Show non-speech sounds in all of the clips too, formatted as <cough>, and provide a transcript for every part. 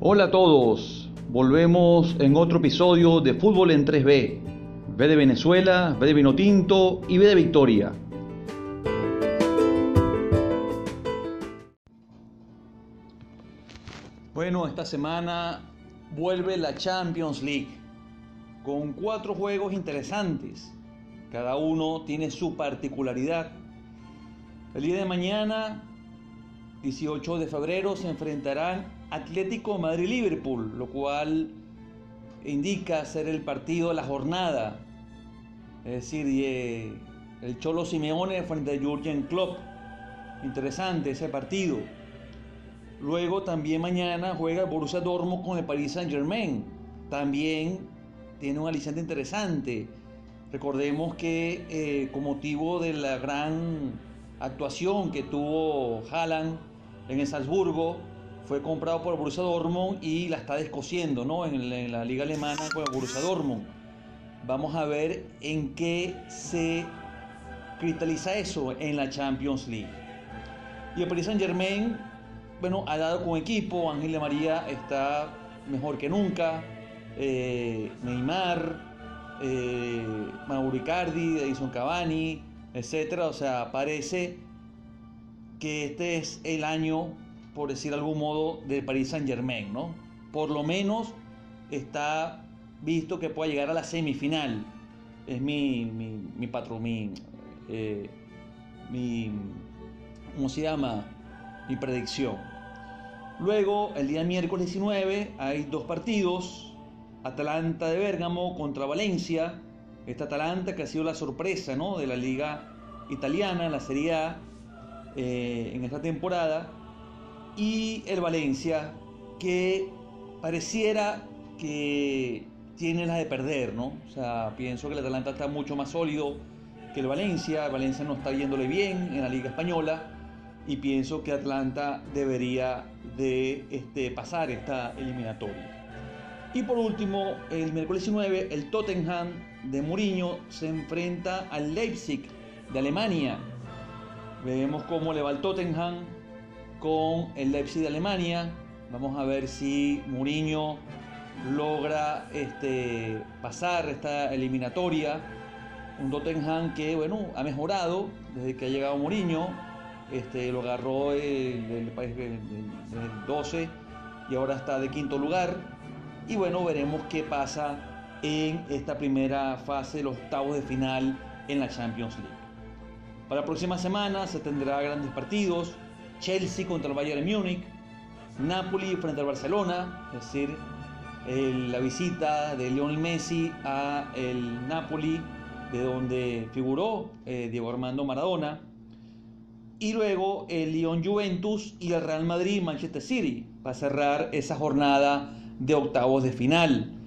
Hola a todos, volvemos en otro episodio de Fútbol en 3B. B de Venezuela, B de Vinotinto y B de Victoria. Bueno, esta semana vuelve la Champions League con cuatro juegos interesantes. Cada uno tiene su particularidad. El día de mañana, 18 de febrero, se enfrentarán Atlético Madrid-Liverpool, lo cual indica ser el partido de la jornada. Es decir, eh, el Cholo Simeone frente a Jurgen Klopp. Interesante ese partido. Luego también mañana juega Borussia Dortmund con el Paris Saint-Germain. También tiene un aliciente interesante. Recordemos que eh, con motivo de la gran actuación que tuvo Haaland en el Salzburgo, fue comprado por Borussia Dortmund y la está descosiendo ¿no? en, la, liga alemana con el Borussia Dortmund. Vamos a ver en qué se cristaliza eso en la Champions League. Y el Paris Saint Germain, bueno, ha dado con equipo, Ángel de María está mejor que nunca, eh, Neymar, eh, Mauro Edison Cavani, etcétera. O sea, parece que este es el año por decir de algún modo, del Paris Saint Germain, ¿no? Por lo menos está visto que pueda llegar a la semifinal. Es mi, mi, mi patrón, mi, eh, mi, ¿cómo se llama? Mi predicción. Luego, el día miércoles 19, hay dos partidos. Atalanta de Bérgamo contra Valencia. Esta Atalanta que ha sido la sorpresa ¿no? de la liga italiana, la Serie A, eh, en esta temporada y el Valencia, que pareciera que tiene las de perder, ¿no? O sea, pienso que el Atalanta está mucho más sólido que el Valencia, Valencia no está yéndole bien en la Liga Española y pienso que Atlanta debería de este, pasar esta eliminatoria. Y por último, el miércoles 19, el Tottenham de Mourinho se enfrenta al Leipzig de Alemania. Vemos cómo le va el Tottenham, con el Leipzig de Alemania. Vamos a ver si Mourinho logra este, pasar esta eliminatoria. Un Tottenham que bueno, ha mejorado desde que ha llegado Mourinho. Este, lo agarró el, país del 12 y ahora está de quinto lugar. Y bueno, veremos qué pasa en esta primera fase los octavos de final en la Champions League. Para la próxima semana se tendrá grandes partidos. Chelsea contra el Bayern Múnich, Napoli frente al Barcelona, es decir, la visita de Lionel Messi a el Napoli, de donde figuró eh, Diego Armando Maradona, y luego el Lyon Juventus y el Real Madrid Manchester City para cerrar esa jornada de octavos de final.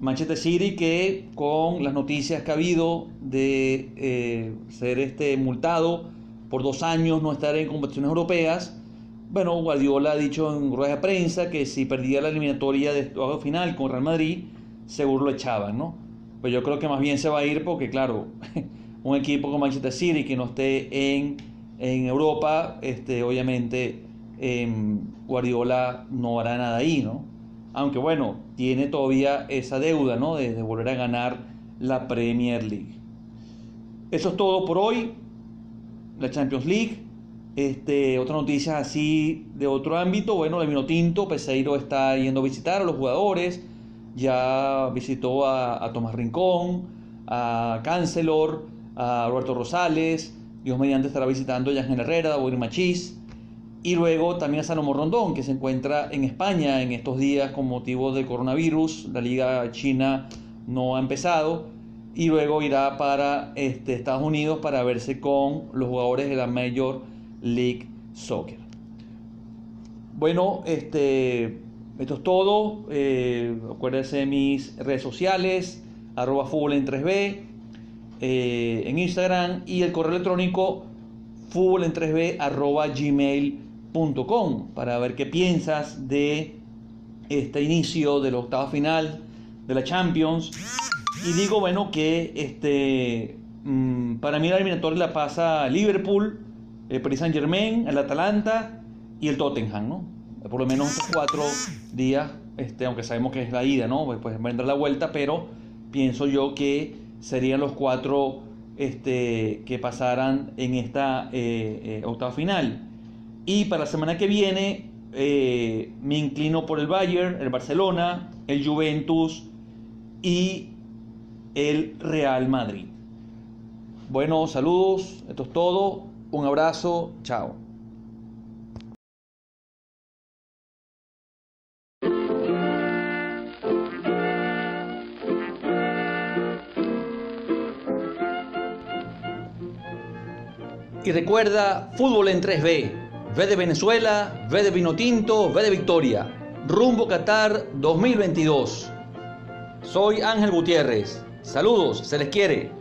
Manchester City que con las noticias que ha habido de eh, ser este multado por dos años no estar en competiciones europeas. Bueno, Guardiola ha dicho en rueda de prensa que si perdía la eliminatoria de final con Real Madrid, seguro lo echaban, ¿no? Pues yo creo que más bien se va a ir porque, claro, <laughs> un equipo como Manchester City que no esté en, en Europa, este, obviamente em, Guardiola no hará nada ahí, ¿no? Aunque bueno, tiene todavía esa deuda, ¿no? de volver a ganar la Premier League. Eso es todo por hoy la Champions League. Este, otra noticia así de otro ámbito, bueno, el Minotinto, Peseiro está yendo a visitar a los jugadores, ya visitó a, Tomás Rincón, a Cancelor, a Roberto Rosales, Dios mediante estará visitando a Yangel Herrera, a Machís, y luego también a Salomón Rondón, que se encuentra en España en estos días con motivo del coronavirus, la liga china no ha empezado, y luego irá para este, Estados Unidos para verse con los jugadores de la Major League Soccer. Bueno, este, esto es todo. Eh, acuérdense de mis redes sociales, arroba fútbol en 3B, eh, en Instagram y el correo electrónico fútbol en 3B arroba para ver qué piensas de este inicio de la octava final de la Champions y digo, bueno, que este, mm, para mí la eliminatoria la pasa Liverpool, el Paris Saint Germain, el Atalanta y el Tottenham, ¿no? por lo menos estos cuatro días, este, aunque sabemos que es la ida, ¿no? Pues vendrá la vuelta, pero pienso yo que serían los cuatro este, que pasaran en esta eh, eh, octava final. Y para la semana que viene eh, me inclino por el Bayern, el Barcelona, el Juventus y el Real Madrid. Bueno, saludos, esto es todo, un abrazo, chao. Y recuerda, fútbol en 3B. V de Venezuela, V de Vino Tinto, V de Victoria. Rumbo Qatar 2022. Soy Ángel Gutiérrez. Saludos, se les quiere.